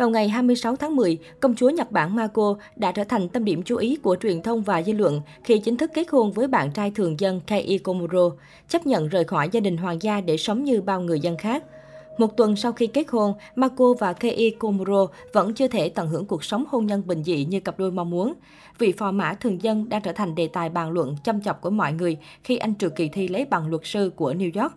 Vào ngày 26 tháng 10, công chúa Nhật Bản Mako đã trở thành tâm điểm chú ý của truyền thông và dư luận khi chính thức kết hôn với bạn trai thường dân Kei Komuro, chấp nhận rời khỏi gia đình hoàng gia để sống như bao người dân khác. Một tuần sau khi kết hôn, Mako và Kei Komuro vẫn chưa thể tận hưởng cuộc sống hôn nhân bình dị như cặp đôi mong muốn. Vị phò mã thường dân đang trở thành đề tài bàn luận chăm chọc của mọi người khi anh trượt kỳ thi lấy bằng luật sư của New York.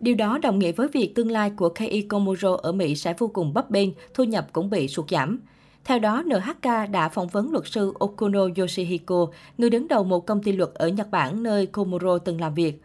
Điều đó đồng nghĩa với việc tương lai của KI Komuro ở Mỹ sẽ vô cùng bấp bênh, thu nhập cũng bị sụt giảm. Theo đó, NHK đã phỏng vấn luật sư Okuno Yoshihiko, người đứng đầu một công ty luật ở Nhật Bản nơi Komuro từng làm việc.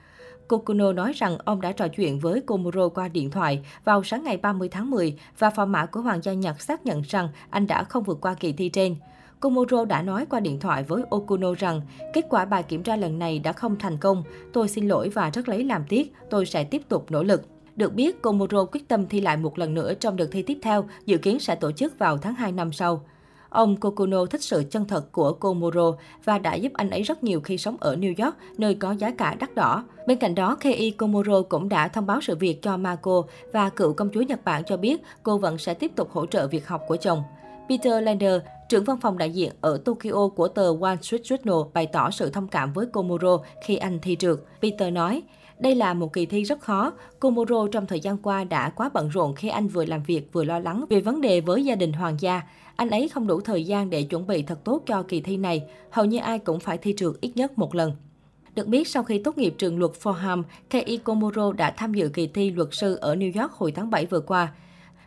Kokuno nói rằng ông đã trò chuyện với Komuro qua điện thoại vào sáng ngày 30 tháng 10 và phò mã của Hoàng gia Nhật xác nhận rằng anh đã không vượt qua kỳ thi trên. Komuro đã nói qua điện thoại với Okuno rằng kết quả bài kiểm tra lần này đã không thành công. Tôi xin lỗi và rất lấy làm tiếc, tôi sẽ tiếp tục nỗ lực. Được biết, Komuro quyết tâm thi lại một lần nữa trong đợt thi tiếp theo, dự kiến sẽ tổ chức vào tháng 2 năm sau. Ông Kokuno thích sự chân thật của Komuro và đã giúp anh ấy rất nhiều khi sống ở New York, nơi có giá cả đắt đỏ. Bên cạnh đó, Kei Komuro cũng đã thông báo sự việc cho Mako và cựu công chúa Nhật Bản cho biết cô vẫn sẽ tiếp tục hỗ trợ việc học của chồng. Peter Lander, trưởng văn phòng đại diện ở Tokyo của tờ Wall Street Journal bày tỏ sự thông cảm với Komuro khi anh thi trượt. Peter nói, đây là một kỳ thi rất khó. Komuro trong thời gian qua đã quá bận rộn khi anh vừa làm việc vừa lo lắng về vấn đề với gia đình hoàng gia. Anh ấy không đủ thời gian để chuẩn bị thật tốt cho kỳ thi này. Hầu như ai cũng phải thi trượt ít nhất một lần. Được biết, sau khi tốt nghiệp trường luật Fordham, Kei Komuro đã tham dự kỳ thi luật sư ở New York hồi tháng 7 vừa qua.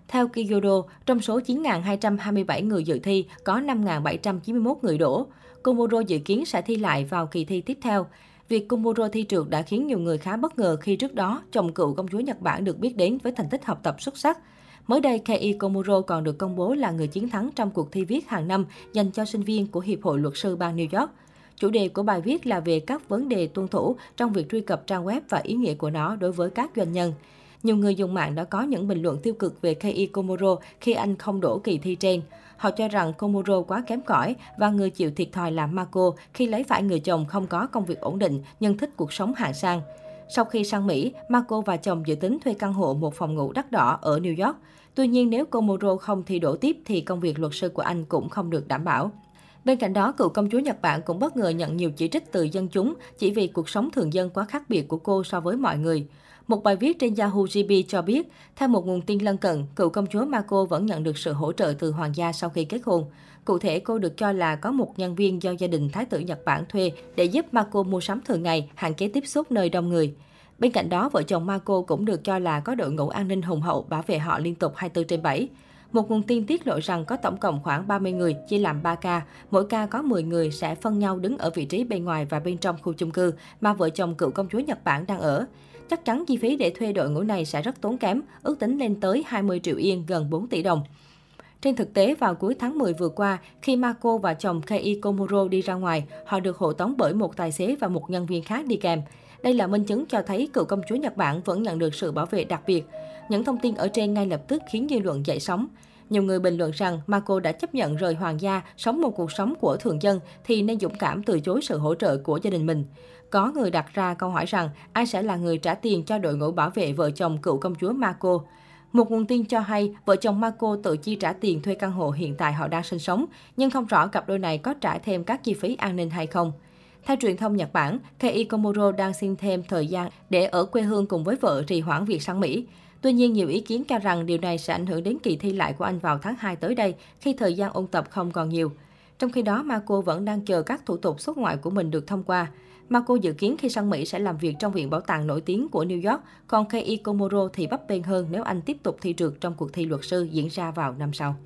Theo Kyodo, trong số 9.227 người dự thi, có 5.791 người đổ. Komuro dự kiến sẽ thi lại vào kỳ thi tiếp theo. Việc Komuro thi trượt đã khiến nhiều người khá bất ngờ khi trước đó, chồng cựu công chúa Nhật Bản được biết đến với thành tích học tập xuất sắc. Mới đây, Kei Komuro còn được công bố là người chiến thắng trong cuộc thi viết hàng năm dành cho sinh viên của Hiệp hội Luật sư bang New York. Chủ đề của bài viết là về các vấn đề tuân thủ trong việc truy cập trang web và ý nghĩa của nó đối với các doanh nhân. Nhiều người dùng mạng đã có những bình luận tiêu cực về Kei Komoro khi anh không đổ kỳ thi trên. Họ cho rằng Komuro quá kém cỏi và người chịu thiệt thòi là Marco khi lấy phải người chồng không có công việc ổn định nhưng thích cuộc sống hạng sang. Sau khi sang Mỹ, Marco và chồng dự tính thuê căn hộ một phòng ngủ đắt đỏ ở New York. Tuy nhiên, nếu Komuro không thi đổ tiếp thì công việc luật sư của anh cũng không được đảm bảo. Bên cạnh đó, cựu công chúa Nhật Bản cũng bất ngờ nhận nhiều chỉ trích từ dân chúng chỉ vì cuộc sống thường dân quá khác biệt của cô so với mọi người. Một bài viết trên Yahoo GB cho biết, theo một nguồn tin lân cận, cựu công chúa Mako vẫn nhận được sự hỗ trợ từ hoàng gia sau khi kết hôn. Cụ thể, cô được cho là có một nhân viên do gia đình Thái tử Nhật Bản thuê để giúp Mako mua sắm thường ngày, hạn chế tiếp xúc nơi đông người. Bên cạnh đó, vợ chồng Mako cũng được cho là có đội ngũ an ninh hùng hậu bảo vệ họ liên tục 24 trên 7. Một nguồn tin tiết lộ rằng có tổng cộng khoảng 30 người, chia làm 3 ca. Mỗi ca có 10 người sẽ phân nhau đứng ở vị trí bên ngoài và bên trong khu chung cư mà vợ chồng cựu công chúa Nhật Bản đang ở. Chắc chắn chi phí để thuê đội ngũ này sẽ rất tốn kém, ước tính lên tới 20 triệu yên, gần 4 tỷ đồng. Trên thực tế, vào cuối tháng 10 vừa qua, khi Marco và chồng Kei Komuro đi ra ngoài, họ được hộ tống bởi một tài xế và một nhân viên khác đi kèm. Đây là minh chứng cho thấy cựu công chúa Nhật Bản vẫn nhận được sự bảo vệ đặc biệt. Những thông tin ở trên ngay lập tức khiến dư luận dậy sóng. Nhiều người bình luận rằng Marco đã chấp nhận rời hoàng gia, sống một cuộc sống của thường dân thì nên dũng cảm từ chối sự hỗ trợ của gia đình mình. Có người đặt ra câu hỏi rằng ai sẽ là người trả tiền cho đội ngũ bảo vệ vợ chồng cựu công chúa Marco. Một nguồn tin cho hay, vợ chồng Marco tự chi trả tiền thuê căn hộ hiện tại họ đang sinh sống, nhưng không rõ cặp đôi này có trả thêm các chi phí an ninh hay không. Theo truyền thông Nhật Bản, Kei Komuro đang xin thêm thời gian để ở quê hương cùng với vợ trì hoãn việc sang Mỹ. Tuy nhiên, nhiều ý kiến cho rằng điều này sẽ ảnh hưởng đến kỳ thi lại của anh vào tháng 2 tới đây, khi thời gian ôn tập không còn nhiều. Trong khi đó, Marco vẫn đang chờ các thủ tục xuất ngoại của mình được thông qua. Marco dự kiến khi sang Mỹ sẽ làm việc trong viện bảo tàng nổi tiếng của New York, còn Kei Komuro thì bấp bênh hơn nếu anh tiếp tục thi trượt trong cuộc thi luật sư diễn ra vào năm sau.